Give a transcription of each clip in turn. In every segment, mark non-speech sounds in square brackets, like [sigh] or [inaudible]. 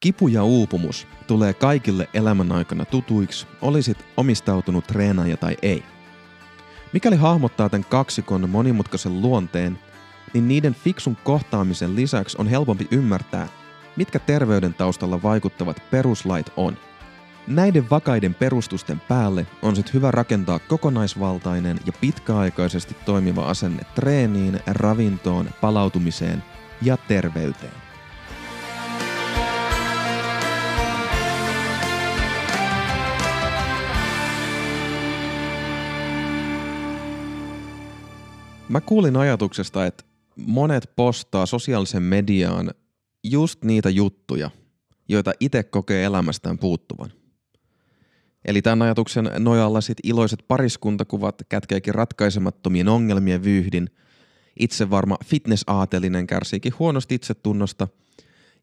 Kipu ja uupumus tulee kaikille elämän aikana tutuiksi, olisit omistautunut treenaaja tai ei. Mikäli hahmottaa tämän kaksikon monimutkaisen luonteen, niin niiden fiksun kohtaamisen lisäksi on helpompi ymmärtää, mitkä terveyden taustalla vaikuttavat peruslait on. Näiden vakaiden perustusten päälle on sitten hyvä rakentaa kokonaisvaltainen ja pitkäaikaisesti toimiva asenne treeniin, ravintoon, palautumiseen ja terveyteen. Mä kuulin ajatuksesta, että monet postaa sosiaalisen mediaan just niitä juttuja, joita itse kokee elämästään puuttuvan. Eli tämän ajatuksen nojalla sit iloiset pariskuntakuvat kätkeekin ratkaisemattomien ongelmien vyyhdin. Itse varma fitnessaatelinen kärsiikin huonosti itsetunnosta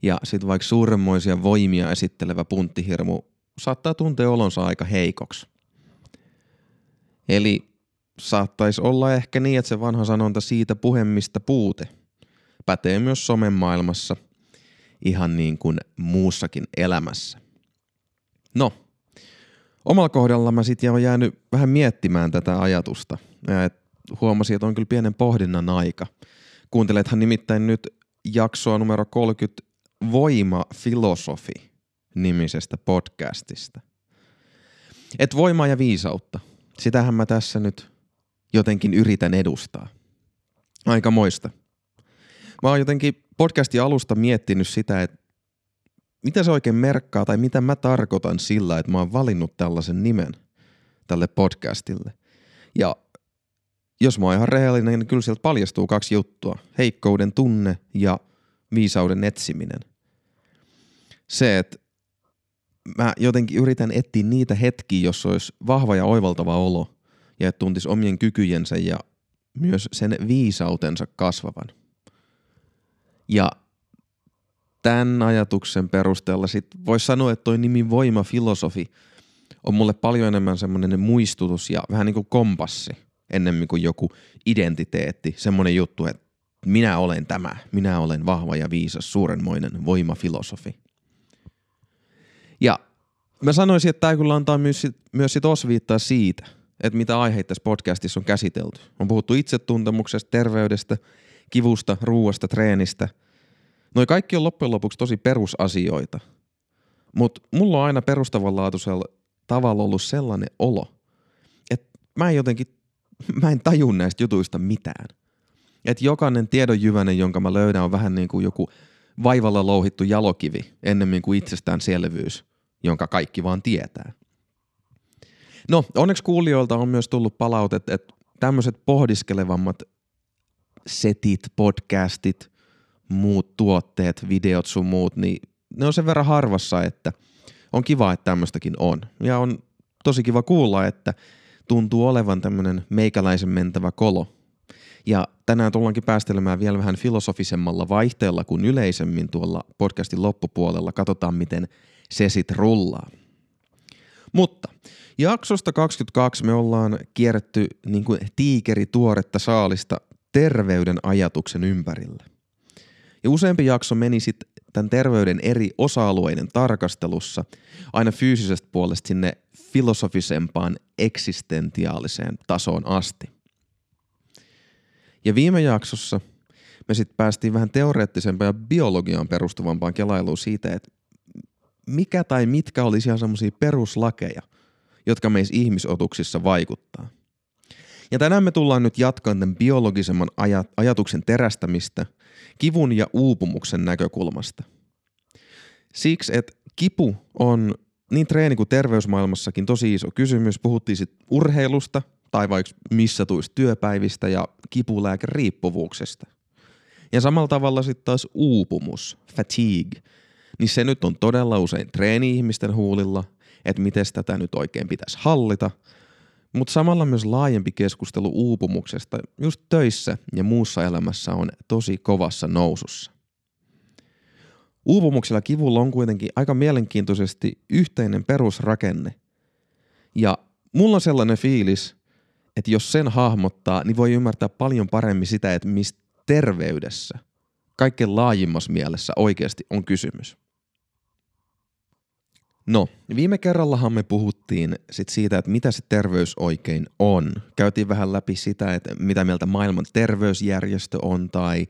ja sitten vaikka suuremmoisia voimia esittelevä punttihirmu saattaa tuntea olonsa aika heikoksi. Eli saattaisi olla ehkä niin, että se vanha sanonta siitä puhemista puute pätee myös somen maailmassa ihan niin kuin muussakin elämässä. No, omalla kohdalla mä sitten olen jäänyt vähän miettimään tätä ajatusta. Ja et huomasin, että on kyllä pienen pohdinnan aika. Kuuntelethan nimittäin nyt jaksoa numero 30 Voima filosofi nimisestä podcastista. Et voimaa ja viisautta. Sitähän mä tässä nyt jotenkin yritän edustaa. Aika moista. Mä oon jotenkin podcastin alusta miettinyt sitä, että mitä se oikein merkkaa tai mitä mä tarkoitan sillä, että mä oon valinnut tällaisen nimen tälle podcastille. Ja jos mä oon ihan rehellinen, niin kyllä sieltä paljastuu kaksi juttua. Heikkouden tunne ja viisauden etsiminen. Se, että mä jotenkin yritän etsiä niitä hetkiä, jos olisi vahva ja oivaltava olo ja että tuntisi omien kykyjensä ja myös sen viisautensa kasvavan. Ja tämän ajatuksen perusteella sit voisi sanoa, että toi nimi voimafilosofi on mulle paljon enemmän semmoinen muistutus ja vähän niin kuin kompassi ennemmin kuin joku identiteetti, semmoinen juttu, että minä olen tämä, minä olen vahva ja viisas, suurenmoinen voimafilosofi. Ja mä sanoisin, että tämä kyllä antaa myös, sit, myös sit osviittaa siitä, että mitä aiheita tässä podcastissa on käsitelty. On puhuttu itsetuntemuksesta, terveydestä, kivusta, ruuasta, treenistä. Noi kaikki on loppujen lopuksi tosi perusasioita. Mutta mulla on aina perustavanlaatuisella tavalla ollut sellainen olo, että mä en jotenkin, [laughs] mä en taju näistä jutuista mitään. Että jokainen tiedonjyvänen, jonka mä löydän, on vähän niin kuin joku vaivalla louhittu jalokivi ennemmin kuin itsestäänselvyys, jonka kaikki vaan tietää. No, onneksi kuulijoilta on myös tullut palautet, että tämmöiset pohdiskelevammat setit, podcastit, muut tuotteet, videot sun muut, niin ne on sen verran harvassa, että on kiva, että tämmöistäkin on. Ja on tosi kiva kuulla, että tuntuu olevan tämmöinen meikäläisen mentävä kolo. Ja tänään tullaankin päästelemään vielä vähän filosofisemmalla vaihteella kuin yleisemmin tuolla podcastin loppupuolella. Katsotaan, miten se sitten rullaa. Mutta jaksosta 22 me ollaan kierretty niin kuin tiikeri tuoretta saalista terveyden ajatuksen ympärillä. Ja useampi jakso meni sitten tämän terveyden eri osa-alueiden tarkastelussa aina fyysisestä puolesta sinne filosofisempaan eksistentiaaliseen tasoon asti. Ja viime jaksossa me sitten päästiin vähän teoreettisempaan ja biologiaan perustuvampaan kelailuun siitä, että mikä tai mitkä olisi ihan semmoisia peruslakeja, jotka meissä ihmisotuksissa vaikuttaa. Ja tänään me tullaan nyt jatkamaan tämän biologisemman aj- ajatuksen terästämistä kivun ja uupumuksen näkökulmasta. Siksi, että kipu on niin treeni- kuin terveysmaailmassakin tosi iso kysymys. Puhuttiin sitten urheilusta tai vaikka missatuista työpäivistä ja kipulääkeriippuvuuksesta. Ja samalla tavalla sitten taas uupumus, fatigue – niin se nyt on todella usein treeni-ihmisten huulilla, että miten tätä nyt oikein pitäisi hallita, mutta samalla myös laajempi keskustelu uupumuksesta just töissä ja muussa elämässä on tosi kovassa nousussa. Uupumuksella kivulla on kuitenkin aika mielenkiintoisesti yhteinen perusrakenne. Ja mulla on sellainen fiilis, että jos sen hahmottaa, niin voi ymmärtää paljon paremmin sitä, että mistä terveydessä kaikkein laajimmassa mielessä oikeasti on kysymys. No, viime kerrallahan me puhuttiin sit siitä, että mitä se terveys oikein on. Käytiin vähän läpi sitä, että mitä mieltä maailman terveysjärjestö on tai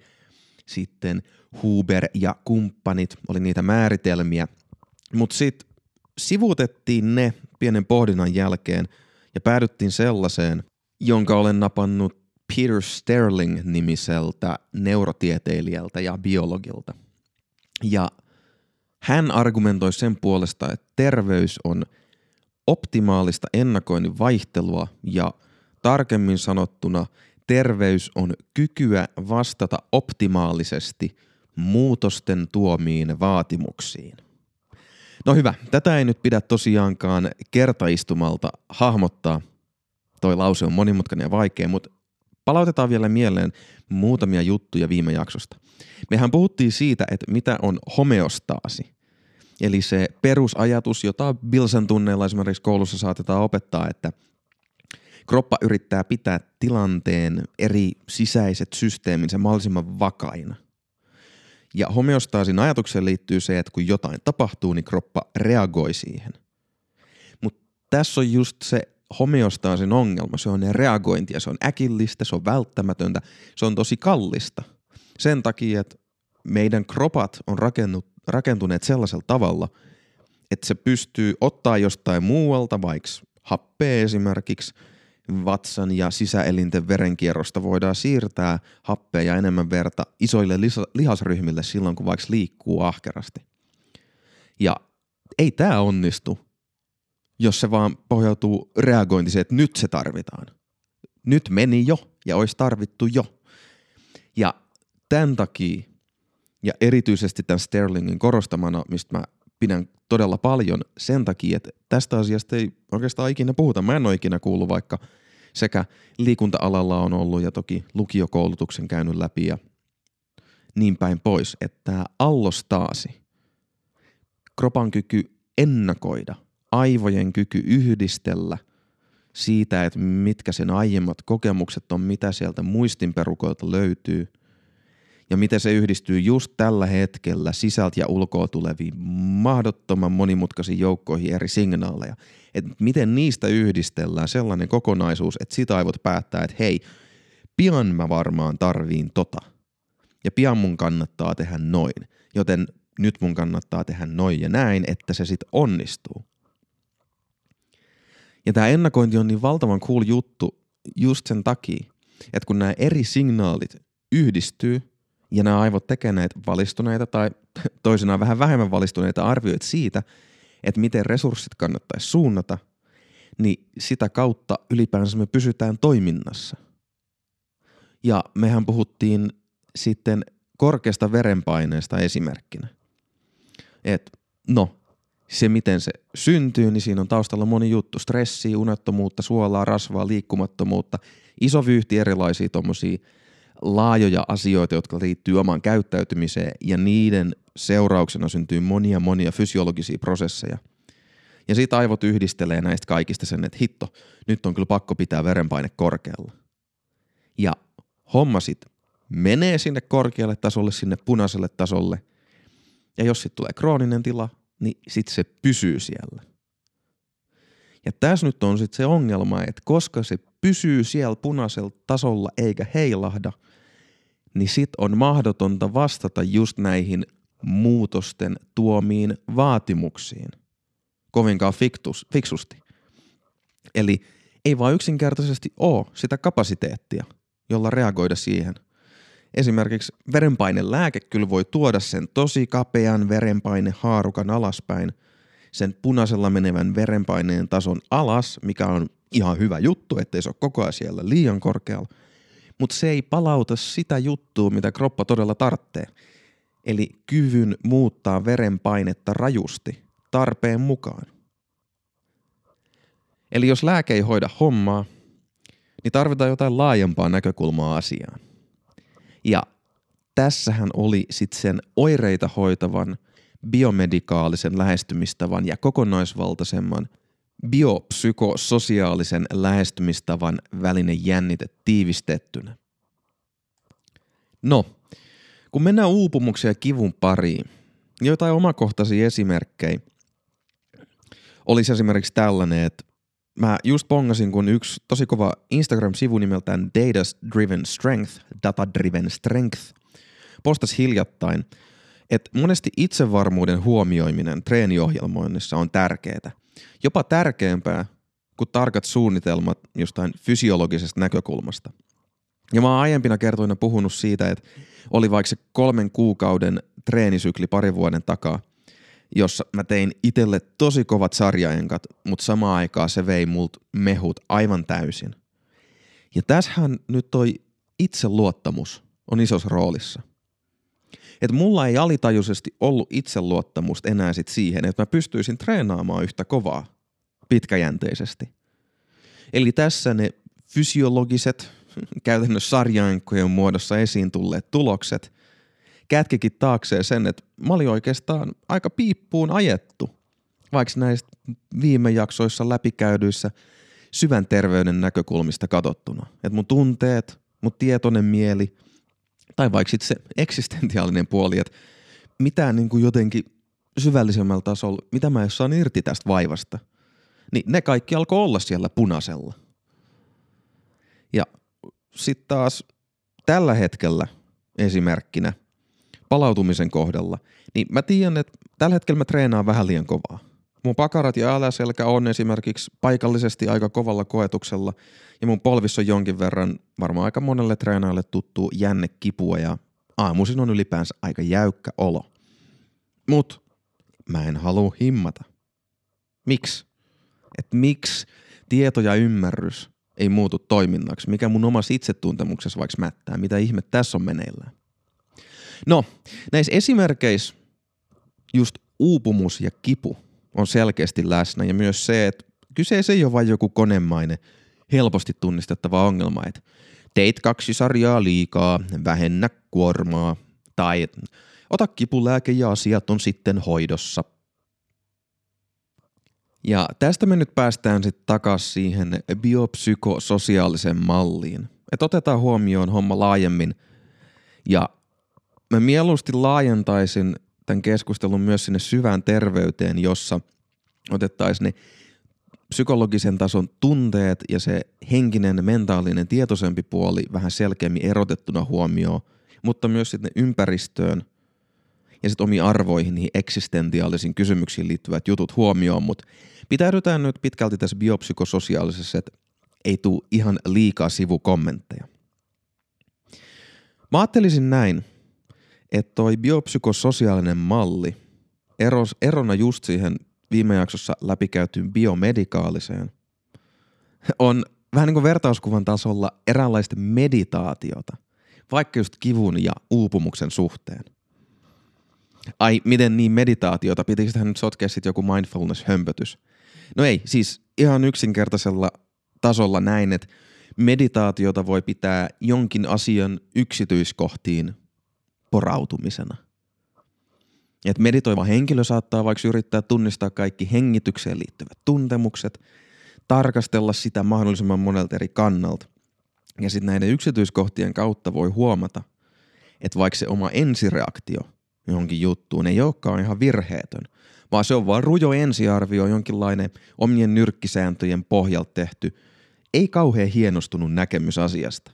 sitten Huber ja kumppanit oli niitä määritelmiä. Mutta sitten sivuutettiin ne pienen pohdinnan jälkeen ja päädyttiin sellaiseen, jonka olen napannut Peter Sterling-nimiseltä neurotieteilijältä ja biologilta. Ja hän argumentoi sen puolesta, että terveys on optimaalista ennakoinnin vaihtelua ja tarkemmin sanottuna terveys on kykyä vastata optimaalisesti muutosten tuomiin vaatimuksiin. No hyvä, tätä ei nyt pidä tosiaankaan kertaistumalta hahmottaa. Toi lause on monimutkainen ja vaikea, mutta palautetaan vielä mieleen muutamia juttuja viime jaksosta. Mehän puhuttiin siitä, että mitä on homeostaasi. Eli se perusajatus, jota Bilsan tunneilla esimerkiksi koulussa saatetaan opettaa, että kroppa yrittää pitää tilanteen eri sisäiset systeeminsä mahdollisimman vakaina. Ja homeostaasin ajatukseen liittyy se, että kun jotain tapahtuu, niin kroppa reagoi siihen. Mutta tässä on just se homeostaasin ongelma. Se on ne reagointia, se on äkillistä, se on välttämätöntä, se on tosi kallista. Sen takia, että meidän kropat on rakennut, rakentuneet sellaisella tavalla, että se pystyy ottaa jostain muualta, vaikka happea esimerkiksi, vatsan ja sisäelinten verenkierrosta voidaan siirtää happea ja enemmän verta isoille lihasryhmille silloin, kun vaikka liikkuu ahkerasti. Ja ei tämä onnistu, jos se vaan pohjautuu reagointiseen, että nyt se tarvitaan. Nyt meni jo ja olisi tarvittu jo. Ja tämän takia, ja erityisesti tämän Sterlingin korostamana, mistä mä pidän todella paljon sen takia, että tästä asiasta ei oikeastaan ikinä puhuta. Mä en ole ikinä kuullut vaikka sekä liikunta-alalla on ollut ja toki lukiokoulutuksen käynyt läpi ja niin päin pois, että allostaasi, kropan kyky ennakoida, aivojen kyky yhdistellä siitä, että mitkä sen aiemmat kokemukset on, mitä sieltä muistinperukoilta löytyy – ja miten se yhdistyy just tällä hetkellä sisältä ja ulkoa tuleviin mahdottoman monimutkaisiin joukkoihin eri signaaleja. Että miten niistä yhdistellään sellainen kokonaisuus, että sitä aivot päättää, että hei, pian mä varmaan tarviin tota. Ja pian mun kannattaa tehdä noin. Joten nyt mun kannattaa tehdä noin ja näin, että se sitten onnistuu. Ja tämä ennakointi on niin valtavan cool juttu just sen takia, että kun nämä eri signaalit yhdistyy – ja nämä aivot tekee näitä valistuneita tai [laughs] toisinaan vähän vähemmän valistuneita arvioita siitä, että miten resurssit kannattaisi suunnata, niin sitä kautta ylipäänsä me pysytään toiminnassa. Ja mehän puhuttiin sitten korkeasta verenpaineesta esimerkkinä. Et no, se miten se syntyy, niin siinä on taustalla moni juttu. Stressiä, unettomuutta, suolaa, rasvaa, liikkumattomuutta, iso vyyhti erilaisia tuommoisia laajoja asioita, jotka liittyy omaan käyttäytymiseen ja niiden seurauksena syntyy monia monia fysiologisia prosesseja. Ja siitä aivot yhdistelee näistä kaikista sen, että hitto, nyt on kyllä pakko pitää verenpaine korkealla. Ja homma sit menee sinne korkealle tasolle, sinne punaiselle tasolle. Ja jos sitten tulee krooninen tila, niin sitten se pysyy siellä. Ja tässä nyt on sitten se ongelma, että koska se pysyy siellä punaisella tasolla eikä heilahda, niin sit on mahdotonta vastata just näihin muutosten tuomiin vaatimuksiin kovinkaan fiktus, fiksusti. Eli ei vaan yksinkertaisesti ole sitä kapasiteettia, jolla reagoida siihen. Esimerkiksi verenpainelääke kyllä voi tuoda sen tosi kapean verenpainehaarukan alaspäin, sen punaisella menevän verenpaineen tason alas, mikä on ihan hyvä juttu, ettei se ole koko ajan siellä liian korkealla – mutta se ei palauta sitä juttua, mitä kroppa todella tarvitsee. Eli kyvyn muuttaa verenpainetta rajusti tarpeen mukaan. Eli jos lääke ei hoida hommaa, niin tarvitaan jotain laajempaa näkökulmaa asiaan. Ja tässähän oli sitten sen oireita hoitavan biomedikaalisen lähestymistavan ja kokonaisvaltaisemman biopsykososiaalisen lähestymistavan välinen jännite tiivistettynä. No, kun mennään uupumuksen ja kivun pariin, joitain omakohtaisia esimerkkejä, olisi esimerkiksi tällainen, että mä just pongasin, kun yksi tosi kova Instagram-sivu nimeltään Data Driven Strength, Data Driven Strength, postasi hiljattain, että monesti itsevarmuuden huomioiminen treeniohjelmoinnissa on tärkeää. Jopa tärkeämpää kuin tarkat suunnitelmat jostain fysiologisesta näkökulmasta. Ja mä oon aiempina kertoina puhunut siitä, että oli vaikka se kolmen kuukauden treenisykli pari vuoden takaa, jossa mä tein itelle tosi kovat sarjaenkat, mutta samaan aikaan se vei mult mehut aivan täysin. Ja tässähän nyt toi itseluottamus on isossa roolissa. Että mulla ei alitajuisesti ollut itseluottamusta enää sit siihen, että mä pystyisin treenaamaan yhtä kovaa pitkäjänteisesti. Eli tässä ne fysiologiset, käytännössä sarjaenkojen muodossa esiin tulleet tulokset kätkikin taakseen sen, että mä olin oikeastaan aika piippuun ajettu, vaikka näistä viime jaksoissa läpikäydyissä syvän terveyden näkökulmista katsottuna. Että mun tunteet, mun tietoinen mieli tai vaikka sitten se eksistentiaalinen puoli, että mitä niin kuin jotenkin syvällisemmällä tasolla, mitä mä saan irti tästä vaivasta, niin ne kaikki alkoi olla siellä punaisella. Ja sitten taas tällä hetkellä esimerkkinä palautumisen kohdalla, niin mä tiedän, että tällä hetkellä mä treenaan vähän liian kovaa. Mun pakarat ja alaselkä on esimerkiksi paikallisesti aika kovalla koetuksella ja mun polvissa on jonkin verran varmaan aika monelle treenaajalle tuttu jännekipua ja aamuisin on ylipäänsä aika jäykkä olo. Mut mä en halua himmata. Miksi? Et miksi tieto ja ymmärrys ei muutu toiminnaksi? Mikä mun omassa itsetuntemuksessa vaikka mättää? Mitä ihme tässä on meneillään? No, näissä esimerkkeissä just uupumus ja kipu on selkeästi läsnä ja myös se, että kyseessä ei ole vain joku konemainen, helposti tunnistettava ongelma, että teit kaksi sarjaa liikaa, vähennä kuormaa tai ota kipulääke ja asiat on sitten hoidossa. Ja tästä me nyt päästään sitten takaisin siihen biopsykososiaaliseen malliin. Että otetaan huomioon homma laajemmin ja mä mieluusti laajentaisin tämän keskustelun myös sinne syvään terveyteen, jossa otettaisiin ne psykologisen tason tunteet ja se henkinen, mentaalinen, tietoisempi puoli vähän selkeämmin erotettuna huomioon, mutta myös sitten ympäristöön ja sitten omiin arvoihin, niihin eksistentiaalisiin kysymyksiin liittyvät jutut huomioon, mutta pitäydytään nyt pitkälti tässä biopsykososiaalisessa, että ei tule ihan liikaa sivukommentteja. Mä ajattelisin näin, että toi biopsykososiaalinen malli, eros, erona just siihen viime jaksossa läpikäytyyn biomedikaaliseen, on vähän niin kuin vertauskuvan tasolla eräänlaista meditaatiota, vaikka just kivun ja uupumuksen suhteen. Ai, miten niin meditaatiota? Pitikö tähän nyt sotkea sitten joku mindfulness-hömpötys? No ei, siis ihan yksinkertaisella tasolla näin, että meditaatiota voi pitää jonkin asian yksityiskohtiin porautumisena. Et meditoiva henkilö saattaa vaikka yrittää tunnistaa kaikki hengitykseen liittyvät tuntemukset, tarkastella sitä mahdollisimman monelta eri kannalta. Ja sitten näiden yksityiskohtien kautta voi huomata, että vaikka se oma ensireaktio johonkin juttuun ei olekaan ihan virheetön, vaan se on vaan rujo ensiarvio, jonkinlainen omien nyrkkisääntöjen pohjalta tehty, ei kauhean hienostunut näkemys asiasta.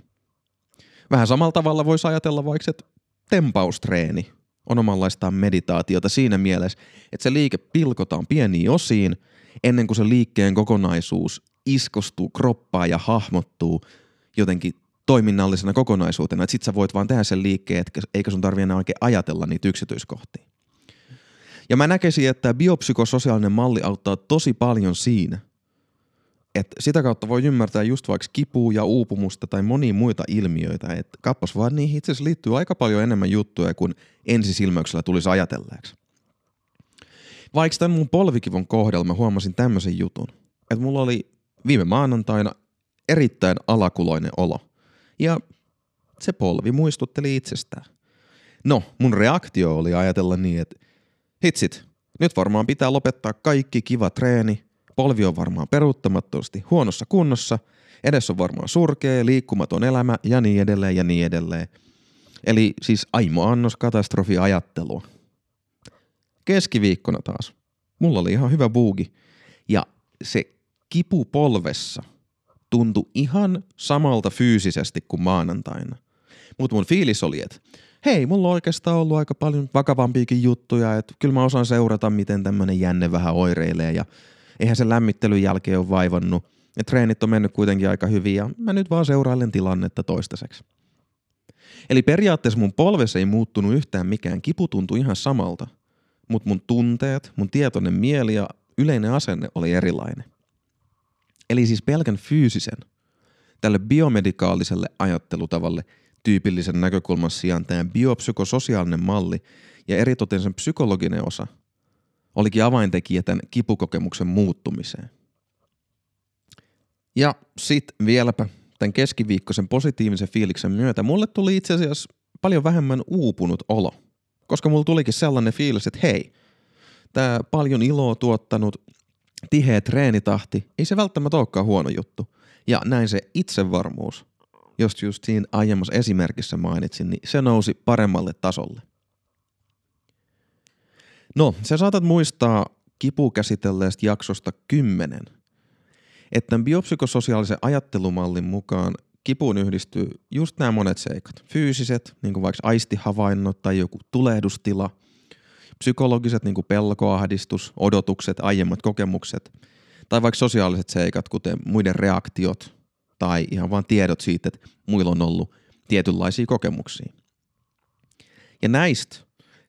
Vähän samalla tavalla voisi ajatella vaikka, että tempaustreeni on omanlaistaan meditaatiota siinä mielessä, että se liike pilkotaan pieniin osiin ennen kuin se liikkeen kokonaisuus iskostuu kroppaan ja hahmottuu jotenkin toiminnallisena kokonaisuutena, että sit sä voit vaan tehdä sen liikkeen, eikä sun tarvi enää oikein ajatella niitä yksityiskohtia. Ja mä näkisin, että biopsykososiaalinen malli auttaa tosi paljon siinä – et sitä kautta voi ymmärtää just vaikka kipua ja uupumusta tai monia muita ilmiöitä, että kappas vaan niihin itse asiassa liittyy aika paljon enemmän juttuja kuin ensisilmäyksellä tulisi ajatelleeksi. Vaikka tämän mun polvikivon kohdalla mä huomasin tämmöisen jutun, että mulla oli viime maanantaina erittäin alakuloinen olo. Ja se polvi muistutteli itsestään. No, mun reaktio oli ajatella niin, että hitsit, nyt varmaan pitää lopettaa kaikki kiva treeni Polvi on varmaan peruuttamattomasti huonossa kunnossa, edessä on varmaan surkea, liikkumaton elämä ja niin edelleen ja niin edelleen. Eli siis aimo annos katastrofiajattelua. Keskiviikkona taas. Mulla oli ihan hyvä buugi. Ja se kipu polvessa tuntui ihan samalta fyysisesti kuin maanantaina. Mutta mun fiilis oli, että hei, mulla on oikeastaan ollut aika paljon vakavampiakin juttuja, että kyllä mä osaan seurata, miten tämmönen jänne vähän oireilee ja eihän se lämmittelyn jälkeen ole vaivannut. Ja treenit on mennyt kuitenkin aika hyvin ja mä nyt vaan seurailen tilannetta toistaiseksi. Eli periaatteessa mun polvessa ei muuttunut yhtään mikään, kipu tuntui ihan samalta, mutta mun tunteet, mun tietoinen mieli ja yleinen asenne oli erilainen. Eli siis pelkän fyysisen, tälle biomedikaaliselle ajattelutavalle tyypillisen näkökulman sijaan tämä biopsykososiaalinen malli ja eritoten sen psykologinen osa olikin avaintekijä tämän kipukokemuksen muuttumiseen. Ja sitten vieläpä tämän keskiviikkoisen positiivisen fiiliksen myötä mulle tuli itse asiassa paljon vähemmän uupunut olo. Koska mulla tulikin sellainen fiilis, että hei, tämä paljon iloa tuottanut tiheä treenitahti, ei se välttämättä olekaan huono juttu. Ja näin se itsevarmuus, jos just siinä aiemmassa esimerkissä mainitsin, niin se nousi paremmalle tasolle. No, sä saatat muistaa kipukäsitelleestä jaksosta 10, että tämän biopsykososiaalisen ajattelumallin mukaan kipuun yhdistyy just nämä monet seikat. Fyysiset, niin kuin vaikka aistihavainnot tai joku tulehdustila. Psykologiset, niin kuin pelkoahdistus, odotukset, aiemmat kokemukset. Tai vaikka sosiaaliset seikat, kuten muiden reaktiot tai ihan vain tiedot siitä, että muilla on ollut tietynlaisia kokemuksia. Ja näistä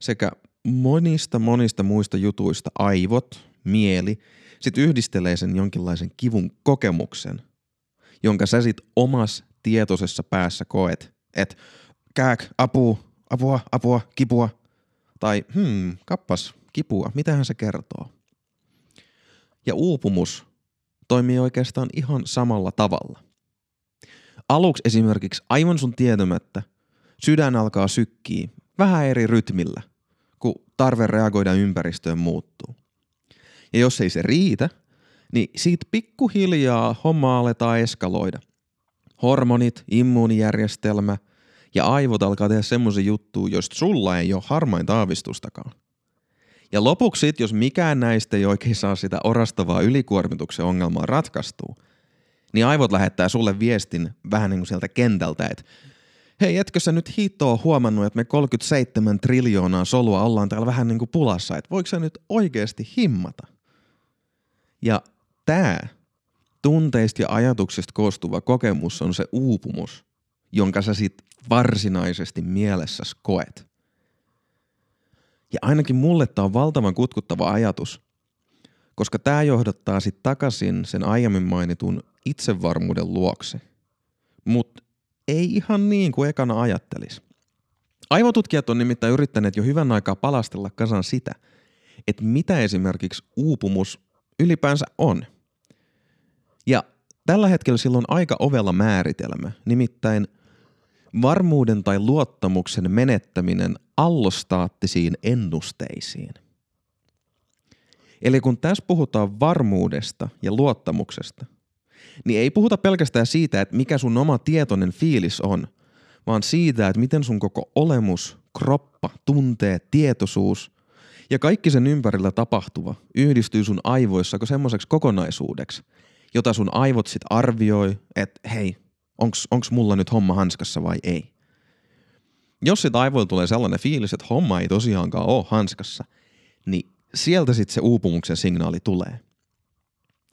sekä monista monista muista jutuista aivot, mieli – sitten yhdistelee sen jonkinlaisen kivun kokemuksen, jonka sä sit omassa tietoisessa päässä koet, että kääk, apua, apua, apua, kipua, tai hmm, kappas, kipua, mitähän se kertoo. Ja uupumus toimii oikeastaan ihan samalla tavalla. Aluksi esimerkiksi aivan sun tietämättä sydän alkaa sykkiä vähän eri rytmillä, kun tarve reagoida ympäristöön muuttuu. Ja jos ei se riitä, niin siitä pikkuhiljaa homma aletaan eskaloida. Hormonit, immuunijärjestelmä ja aivot alkaa tehdä semmoisen juttuun, josta sulla ei ole harmain aavistustakaan. Ja lopuksi sit, jos mikään näistä ei oikein saa sitä orastavaa ylikuormituksen ongelmaa ratkaistua, niin aivot lähettää sulle viestin vähän niin kuin sieltä kentältä, että hei, etkö sä nyt hitoa huomannut, että me 37 triljoonaa solua ollaan täällä vähän niin kuin pulassa, että voiko sä nyt oikeasti himmata? Ja tämä tunteista ja ajatuksista koostuva kokemus on se uupumus, jonka sä sit varsinaisesti mielessäsi koet. Ja ainakin mulle tämä on valtavan kutkuttava ajatus, koska tämä johdattaa sitten takaisin sen aiemmin mainitun itsevarmuuden luokse. Mutta ei ihan niin kuin ekana ajattelis. Aivotutkijat on nimittäin yrittäneet jo hyvän aikaa palastella kasan sitä, että mitä esimerkiksi uupumus ylipäänsä on. Ja tällä hetkellä silloin aika ovella määritelmä, nimittäin varmuuden tai luottamuksen menettäminen allostaattisiin ennusteisiin. Eli kun tässä puhutaan varmuudesta ja luottamuksesta, niin ei puhuta pelkästään siitä, että mikä sun oma tietoinen fiilis on, vaan siitä, että miten sun koko olemus, kroppa, tunteet, tietoisuus ja kaikki sen ympärillä tapahtuva yhdistyy sun aivoissa semmoiseksi kokonaisuudeksi, jota sun aivot sit arvioi, että hei, onks, onks mulla nyt homma hanskassa vai ei. Jos sit aivoilla tulee sellainen fiilis, että homma ei tosiaankaan ole hanskassa, niin sieltä sitten se uupumuksen signaali tulee.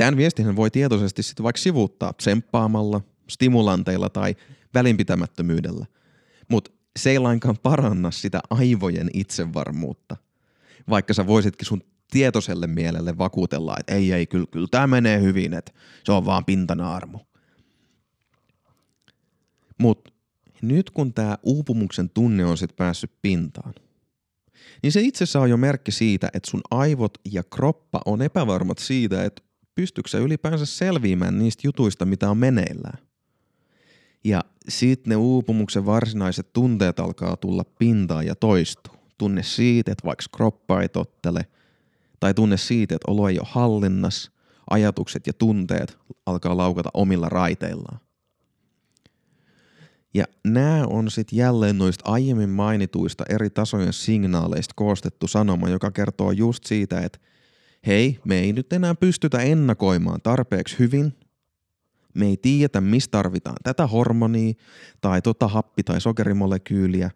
Tämän viestihän voi tietoisesti sitten vaikka sivuuttaa tsemppaamalla, stimulanteilla tai välinpitämättömyydellä, mutta se ei lainkaan paranna sitä aivojen itsevarmuutta – vaikka sä voisitkin sun tietoiselle mielelle vakuutella, että ei, ei, kyllä, kyllä tämä menee hyvin, että se on vaan pintanaarmu. Mutta nyt kun tämä uupumuksen tunne on sitten päässyt pintaan, niin se itse on jo merkki siitä, että sun aivot ja kroppa on epävarmat siitä, että pystyykö sä ylipäänsä selviämään niistä jutuista, mitä on meneillään. Ja sitten ne uupumuksen varsinaiset tunteet alkaa tulla pintaan ja toistuu. Tunne siitä, että vaikka kroppa ei tottele, tai tunne siitä, että olo ei ole hallinnassa, ajatukset ja tunteet alkaa laukata omilla raiteillaan. Ja nämä on sitten jälleen noista aiemmin mainituista eri tasojen signaaleista koostettu sanoma, joka kertoo just siitä, että hei, me ei nyt enää pystytä ennakoimaan tarpeeksi hyvin, me ei tiedetä, mistä tarvitaan tätä hormonia tai tota happi- tai sokerimolekyyliä.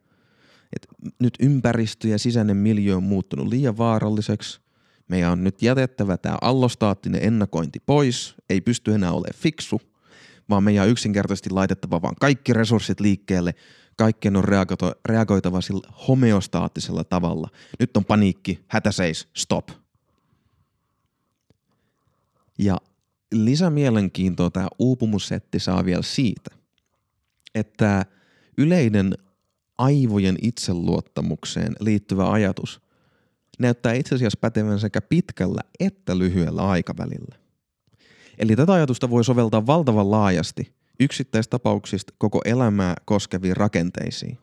Et nyt ympäristö ja sisäinen miljö on muuttunut liian vaaralliseksi. Meidän on nyt jätettävä tämä allostaattinen ennakointi pois, ei pysty enää olemaan fiksu, vaan meidän on yksinkertaisesti laitettava vaan kaikki resurssit liikkeelle, kaikkien on reagoitava sillä homeostaattisella tavalla. Nyt on paniikki, hätäseis, stop. Ja lisämielenkiintoa tämä uupumussetti saa vielä siitä, että yleinen aivojen itseluottamukseen liittyvä ajatus näyttää itse asiassa pätevän sekä pitkällä että lyhyellä aikavälillä. Eli tätä ajatusta voi soveltaa valtavan laajasti yksittäistapauksista koko elämää koskeviin rakenteisiin.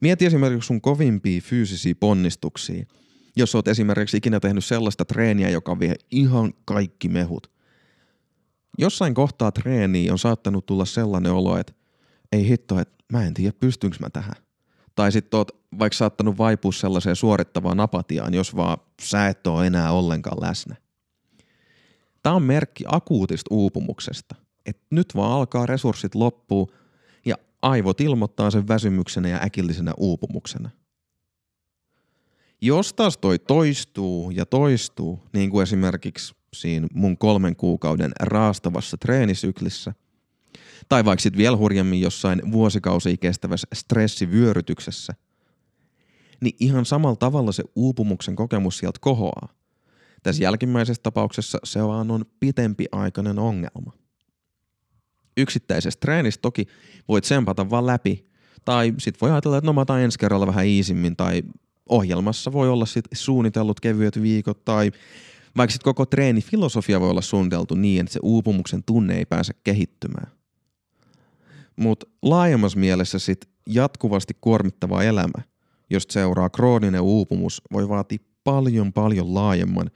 Mieti esimerkiksi sun kovimpia fyysisiä ponnistuksia, jos oot esimerkiksi ikinä tehnyt sellaista treeniä, joka vie ihan kaikki mehut. Jossain kohtaa treeniä on saattanut tulla sellainen olo, että ei hitto, että mä en tiedä pystynkö mä tähän. Tai sitten oot vaikka saattanut vaipua sellaiseen suorittavaan apatiaan, jos vaan sä et ole enää ollenkaan läsnä. Tämä on merkki akuutista uupumuksesta, että nyt vaan alkaa resurssit loppuu ja aivot ilmoittaa sen väsymyksenä ja äkillisenä uupumuksena. Jos taas toi toistuu ja toistuu, niin kuin esimerkiksi siinä mun kolmen kuukauden raastavassa treenisyklissä, tai vaikka sitten vielä hurjemmin jossain vuosikausia kestävässä stressivyörytyksessä, niin ihan samalla tavalla se uupumuksen kokemus sieltä kohoaa. Tässä jälkimmäisessä tapauksessa se vaan on pitempiaikainen ongelma. Yksittäisessä treenissä toki voit sempata vaan läpi, tai sit voi ajatella, että no mä otan ensi kerralla vähän iisimmin, tai ohjelmassa voi olla sit suunnitellut kevyet viikot, tai vaikka sit koko treenifilosofia voi olla suunniteltu niin, että se uupumuksen tunne ei pääse kehittymään. Mutta laajemmassa mielessä sit jatkuvasti kuormittava elämä, josta seuraa krooninen uupumus, voi vaatia paljon paljon laajemman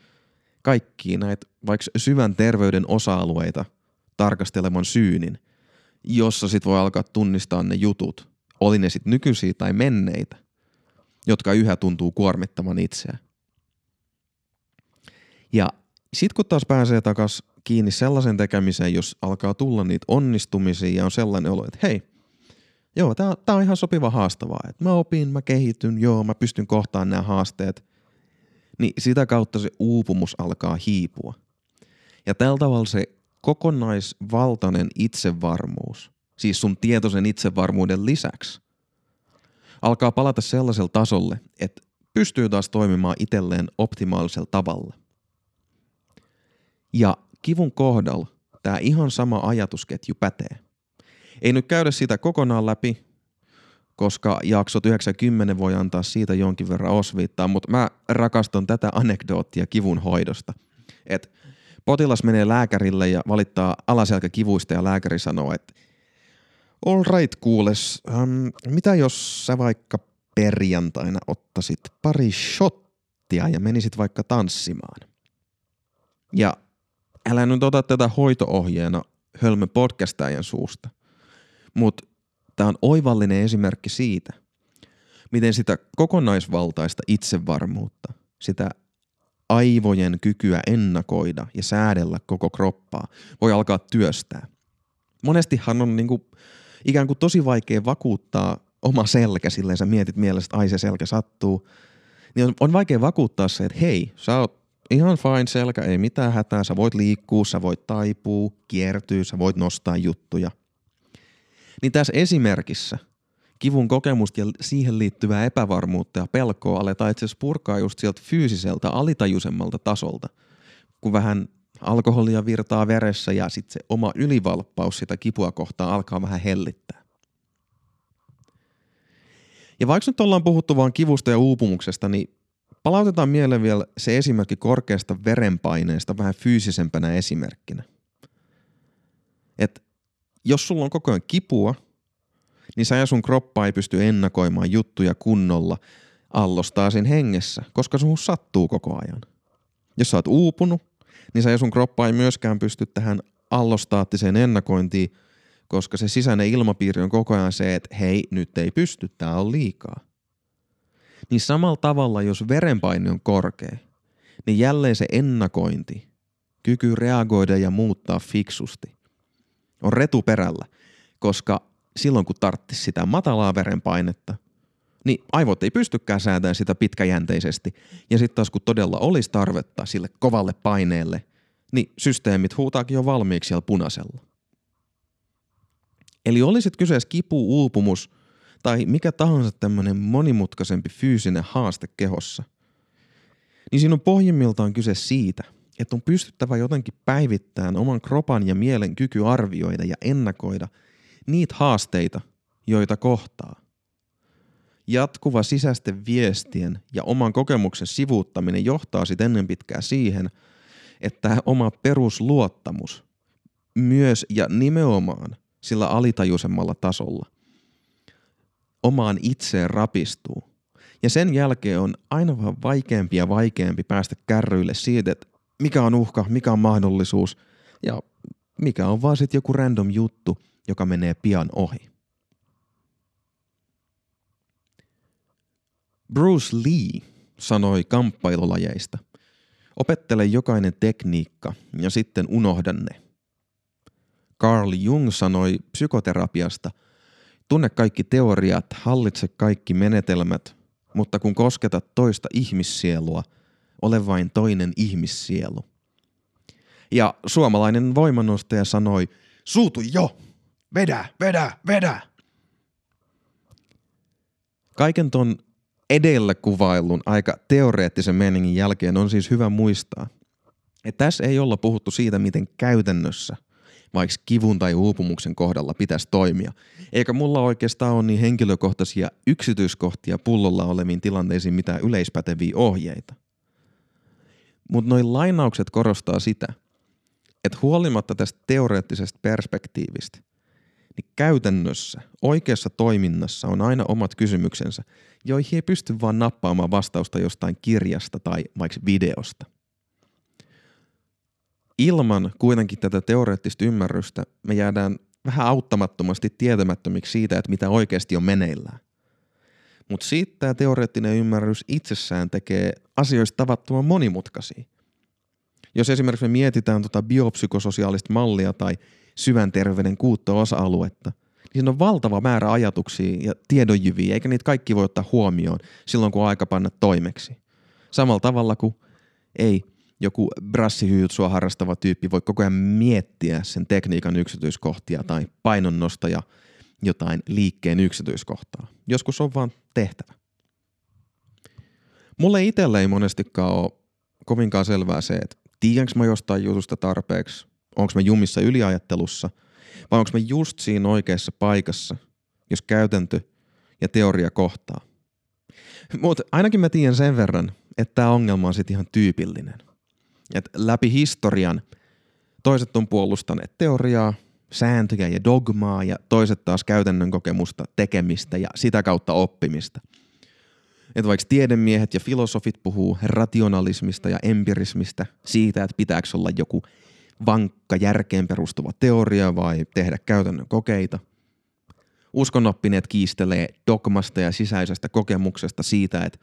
kaikkia näitä vaikka syvän terveyden osa-alueita tarkasteleman syynin, jossa sit voi alkaa tunnistaa ne jutut, oli ne sitten nykyisiä tai menneitä, jotka yhä tuntuu kuormittavan itseä. Ja sitten kun taas pääsee takas kiinni sellaisen tekemiseen, jos alkaa tulla niitä onnistumisia ja on sellainen olo, että hei, joo, tää, tää on ihan sopiva haastavaa. Et mä opin, mä kehityn, joo, mä pystyn kohtaamaan nämä haasteet. Niin sitä kautta se uupumus alkaa hiipua. Ja tällä tavalla se kokonaisvaltainen itsevarmuus, siis sun tietoisen itsevarmuuden lisäksi, alkaa palata sellaiselle tasolle, että pystyy taas toimimaan itselleen optimaalisella tavalla – ja kivun kohdalla tämä ihan sama ajatusketju pätee. Ei nyt käydä sitä kokonaan läpi, koska jakso 90 voi antaa siitä jonkin verran osviittaa, mutta mä rakastan tätä anekdoottia kivun hoidosta. Et potilas menee lääkärille ja valittaa alaselkäkivuista ja lääkäri sanoo, että all right kuules, ähm, mitä jos sä vaikka perjantaina ottaisit pari shottia ja menisit vaikka tanssimaan? Ja älä nyt ota tätä hoitoohjeena hölmö podcastajan suusta. Mutta tämä on oivallinen esimerkki siitä, miten sitä kokonaisvaltaista itsevarmuutta, sitä aivojen kykyä ennakoida ja säädellä koko kroppaa voi alkaa työstää. Monestihan on niinku ikään kuin tosi vaikea vakuuttaa oma selkä, silleen sä mietit mielestä, ai se selkä sattuu, niin on, on vaikea vakuuttaa se, että hei, sä oot ihan fine selkä, ei mitään hätää, sä voit liikkua, sä voit taipua, kiertyä, sä voit nostaa juttuja. Niin tässä esimerkissä kivun kokemusta ja siihen liittyvää epävarmuutta ja pelkoa aletaan itse asiassa purkaa just sieltä fyysiseltä, alitajuisemmalta tasolta, kun vähän alkoholia virtaa veressä ja sitten se oma ylivalppaus sitä kipua kohtaan alkaa vähän hellittää. Ja vaikka nyt ollaan puhuttu vaan kivusta ja uupumuksesta, niin Palautetaan mieleen vielä se esimerkki korkeasta verenpaineesta vähän fyysisempänä esimerkkinä. Et jos sulla on koko ajan kipua, niin sä ja sun kroppa ei pysty ennakoimaan juttuja kunnolla allostaa sen hengessä, koska sun sattuu koko ajan. Jos sä oot uupunut, niin sä ja sun kroppa ei myöskään pysty tähän allostaattiseen ennakointiin, koska se sisäinen ilmapiiri on koko ajan se, että hei, nyt ei pysty, tää on liikaa. Niin samalla tavalla, jos verenpaine on korkea, niin jälleen se ennakointi, kyky reagoida ja muuttaa fiksusti, on retuperällä, koska silloin kun tarttisi sitä matalaa verenpainetta, niin aivot ei pystykään säätämään sitä pitkäjänteisesti. Ja sitten taas kun todella olisi tarvetta sille kovalle paineelle, niin systeemit huutaakin jo valmiiksi siellä punaisella. Eli olisit kyseessä kipu, uupumus tai mikä tahansa tämmöinen monimutkaisempi fyysinen haaste kehossa, niin siinä on pohjimmiltaan kyse siitä, että on pystyttävä jotenkin päivittämään oman kropan ja mielen kyky arvioida ja ennakoida niitä haasteita, joita kohtaa. Jatkuva sisäisten viestien ja oman kokemuksen sivuuttaminen johtaa sitten ennen pitkää siihen, että oma perusluottamus myös ja nimenomaan sillä alitajuisemmalla tasolla omaan itseen rapistuu. Ja sen jälkeen on aina vaan vaikeampi ja vaikeampi päästä kärryille siitä, että mikä on uhka, mikä on mahdollisuus ja mikä on vaan sitten joku random juttu, joka menee pian ohi. Bruce Lee sanoi kamppailulajeista, opettele jokainen tekniikka ja sitten unohda ne. Carl Jung sanoi psykoterapiasta, tunne kaikki teoriat, hallitse kaikki menetelmät, mutta kun kosketat toista ihmissielua, ole vain toinen ihmissielu. Ja suomalainen voimanostaja sanoi, suutu jo, vedä, vedä, vedä. Kaiken ton edellä kuvailun aika teoreettisen meningin jälkeen on siis hyvä muistaa, että tässä ei olla puhuttu siitä, miten käytännössä vaikka kivun tai uupumuksen kohdalla pitäisi toimia. Eikä mulla oikeastaan ole niin henkilökohtaisia yksityiskohtia pullolla oleviin tilanteisiin mitään yleispäteviä ohjeita. Mutta noin lainaukset korostaa sitä, että huolimatta tästä teoreettisesta perspektiivistä, niin käytännössä, oikeassa toiminnassa on aina omat kysymyksensä, joihin ei pysty vaan nappaamaan vastausta jostain kirjasta tai vaikka videosta. Ilman kuitenkin tätä teoreettista ymmärrystä me jäädään vähän auttamattomasti tietämättömiksi siitä, että mitä oikeasti on meneillään. Mutta siitä tämä teoreettinen ymmärrys itsessään tekee asioista tavattoman monimutkaisia. Jos esimerkiksi me mietitään tuota biopsykososiaalista mallia tai syvän terveyden kuutta osa-aluetta, niin siinä on valtava määrä ajatuksia ja tiedonjyviä, eikä niitä kaikki voi ottaa huomioon silloin, kun aika panna toimeksi. Samalla tavalla kuin ei joku brassihyytsua harrastava tyyppi voi koko ajan miettiä sen tekniikan yksityiskohtia tai painonnosta ja jotain liikkeen yksityiskohtaa. Joskus on vaan tehtävä. Mulle itselle ei monestikaan ole kovinkaan selvää se, että tiedänkö mä jostain jutusta tarpeeksi, onko mä jumissa yliajattelussa, vai onko mä just siinä oikeassa paikassa, jos käytäntö ja teoria kohtaa. Mutta ainakin mä tiedän sen verran, että tämä ongelma on sitten ihan tyypillinen. Et läpi historian toiset on puolustaneet teoriaa, sääntöjä ja dogmaa ja toiset taas käytännön kokemusta, tekemistä ja sitä kautta oppimista. Että vaikka tiedemiehet ja filosofit puhuu rationalismista ja empirismistä, siitä, että pitääkö olla joku vankka järkeen perustuva teoria vai tehdä käytännön kokeita. Uskonnoppineet kiistelee dogmasta ja sisäisestä kokemuksesta siitä, että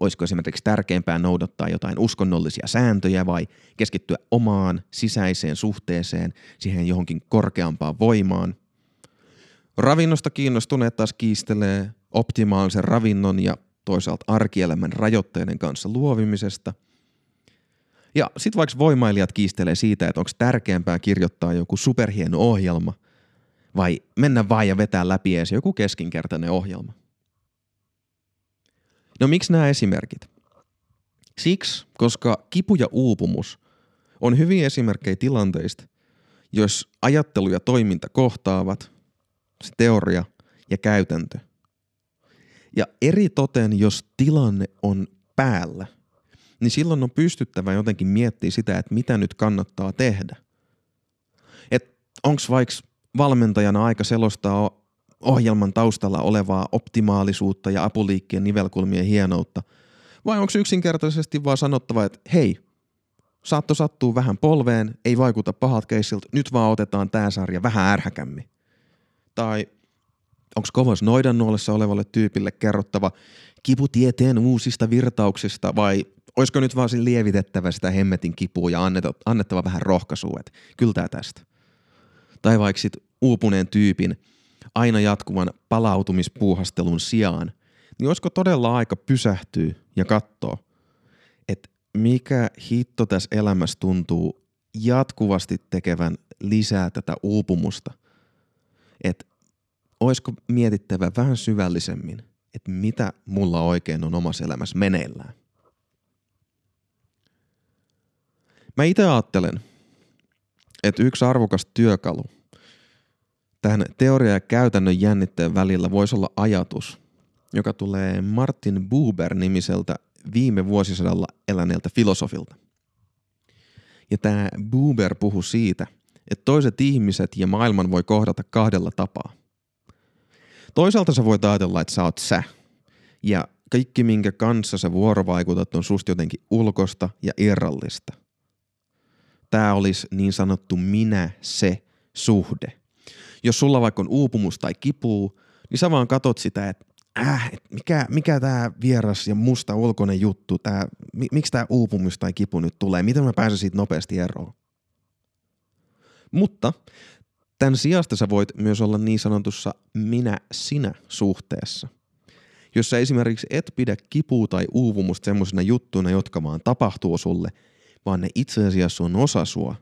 olisiko esimerkiksi tärkeämpää noudattaa jotain uskonnollisia sääntöjä vai keskittyä omaan sisäiseen suhteeseen, siihen johonkin korkeampaan voimaan. Ravinnosta kiinnostuneet taas kiistelee optimaalisen ravinnon ja toisaalta arkielämän rajoitteiden kanssa luovimisesta. Ja sitten vaikka voimailijat kiistelee siitä, että onko tärkeämpää kirjoittaa joku superhieno ohjelma vai mennä vaan ja vetää läpi edes joku keskinkertainen ohjelma. No miksi nämä esimerkit? Siksi, koska kipu ja uupumus on hyviä esimerkkejä tilanteista, jos ajattelu ja toiminta kohtaavat, se teoria ja käytäntö. Ja eri toten, jos tilanne on päällä, niin silloin on pystyttävä jotenkin miettimään sitä, että mitä nyt kannattaa tehdä. Että onko vaikka valmentajana aika selostaa ohjelman taustalla olevaa optimaalisuutta ja apuliikkeen nivelkulmien hienoutta, vai onko yksinkertaisesti vaan sanottava, että hei, saatto sattuu vähän polveen, ei vaikuta pahat keissiltä, nyt vaan otetaan tää sarja vähän ärhäkämmin. Tai onko kovas noidan nuolessa olevalle tyypille kerrottava kiputieteen uusista virtauksista vai Olisiko nyt vaan lievitettävä sitä hemmetin kipua ja annettava vähän rohkaisua, että kyllä tää tästä. Tai vaikka sit uupuneen tyypin aina jatkuvan palautumispuuhastelun sijaan, niin olisiko todella aika pysähtyä ja katsoa, että mikä hitto tässä elämässä tuntuu jatkuvasti tekevän lisää tätä uupumusta. Että olisiko mietittävä vähän syvällisemmin, että mitä mulla oikein on omassa elämässä meneillään. Mä itse ajattelen, että yksi arvokas työkalu tähän teoria- ja käytännön jännitteen välillä voisi olla ajatus, joka tulee Martin Buber-nimiseltä viime vuosisadalla eläneeltä filosofilta. Ja tämä Buber puhuu siitä, että toiset ihmiset ja maailman voi kohdata kahdella tapaa. Toisaalta sä voit ajatella, että sä oot sä, ja kaikki minkä kanssa sä vuorovaikutat on susta jotenkin ulkosta ja irrallista. Tämä olisi niin sanottu minä-se-suhde. Jos sulla vaikka on uupumus tai kipuu, niin sä vaan katot sitä, että äh, mikä, mikä tämä vieras ja musta ulkoinen juttu, tää, mi, miksi tämä uupumus tai kipu nyt tulee, miten mä pääsen siitä nopeasti eroon. Mutta tämän sijasta sä voit myös olla niin sanotussa minä-sinä suhteessa. Jos sä esimerkiksi et pidä kipua tai uupumusta semmoisena juttuina, jotka vaan tapahtuu sulle, vaan ne itse asiassa on osa sua.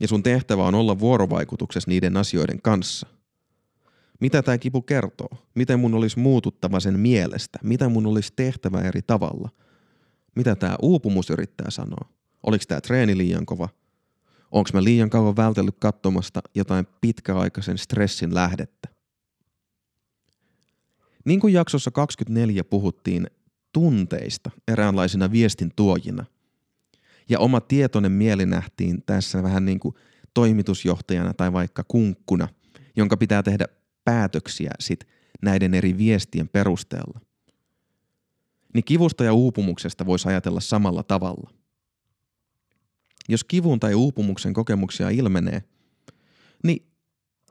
Ja sun tehtävä on olla vuorovaikutuksessa niiden asioiden kanssa – mitä tämä kipu kertoo? Miten mun olisi muututtava sen mielestä? Mitä mun olisi tehtävä eri tavalla? Mitä tämä uupumus yrittää sanoa? Oliko tämä treeni liian kova? Onko mä liian kauan vältellyt katsomasta jotain pitkäaikaisen stressin lähdettä? Niin kuin jaksossa 24 puhuttiin tunteista eräänlaisina viestin tuojina, ja oma tietoinen mieli nähtiin tässä vähän niin kuin toimitusjohtajana tai vaikka kunkkuna, jonka pitää tehdä päätöksiä sit näiden eri viestien perusteella. Niin kivusta ja uupumuksesta voisi ajatella samalla tavalla. Jos kivun tai uupumuksen kokemuksia ilmenee, niin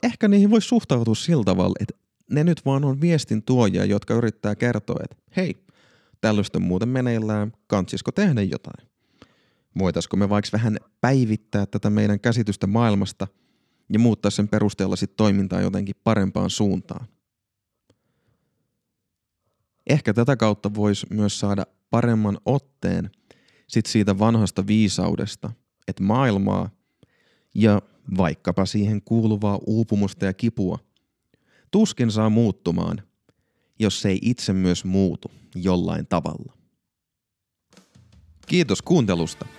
ehkä niihin voisi suhtautua sillä tavalla, että ne nyt vaan on viestin tuojia, jotka yrittää kertoa, että hei, tällaista muuten meneillään, kantsisko tehdä jotain? Voitaisiko me vaikka vähän päivittää tätä meidän käsitystä maailmasta – ja muuttaa sen perusteella sit toimintaa jotenkin parempaan suuntaan. Ehkä tätä kautta voisi myös saada paremman otteen sit siitä vanhasta viisaudesta, että maailmaa ja vaikkapa siihen kuuluvaa uupumusta ja kipua tuskin saa muuttumaan, jos se ei itse myös muutu jollain tavalla. Kiitos kuuntelusta.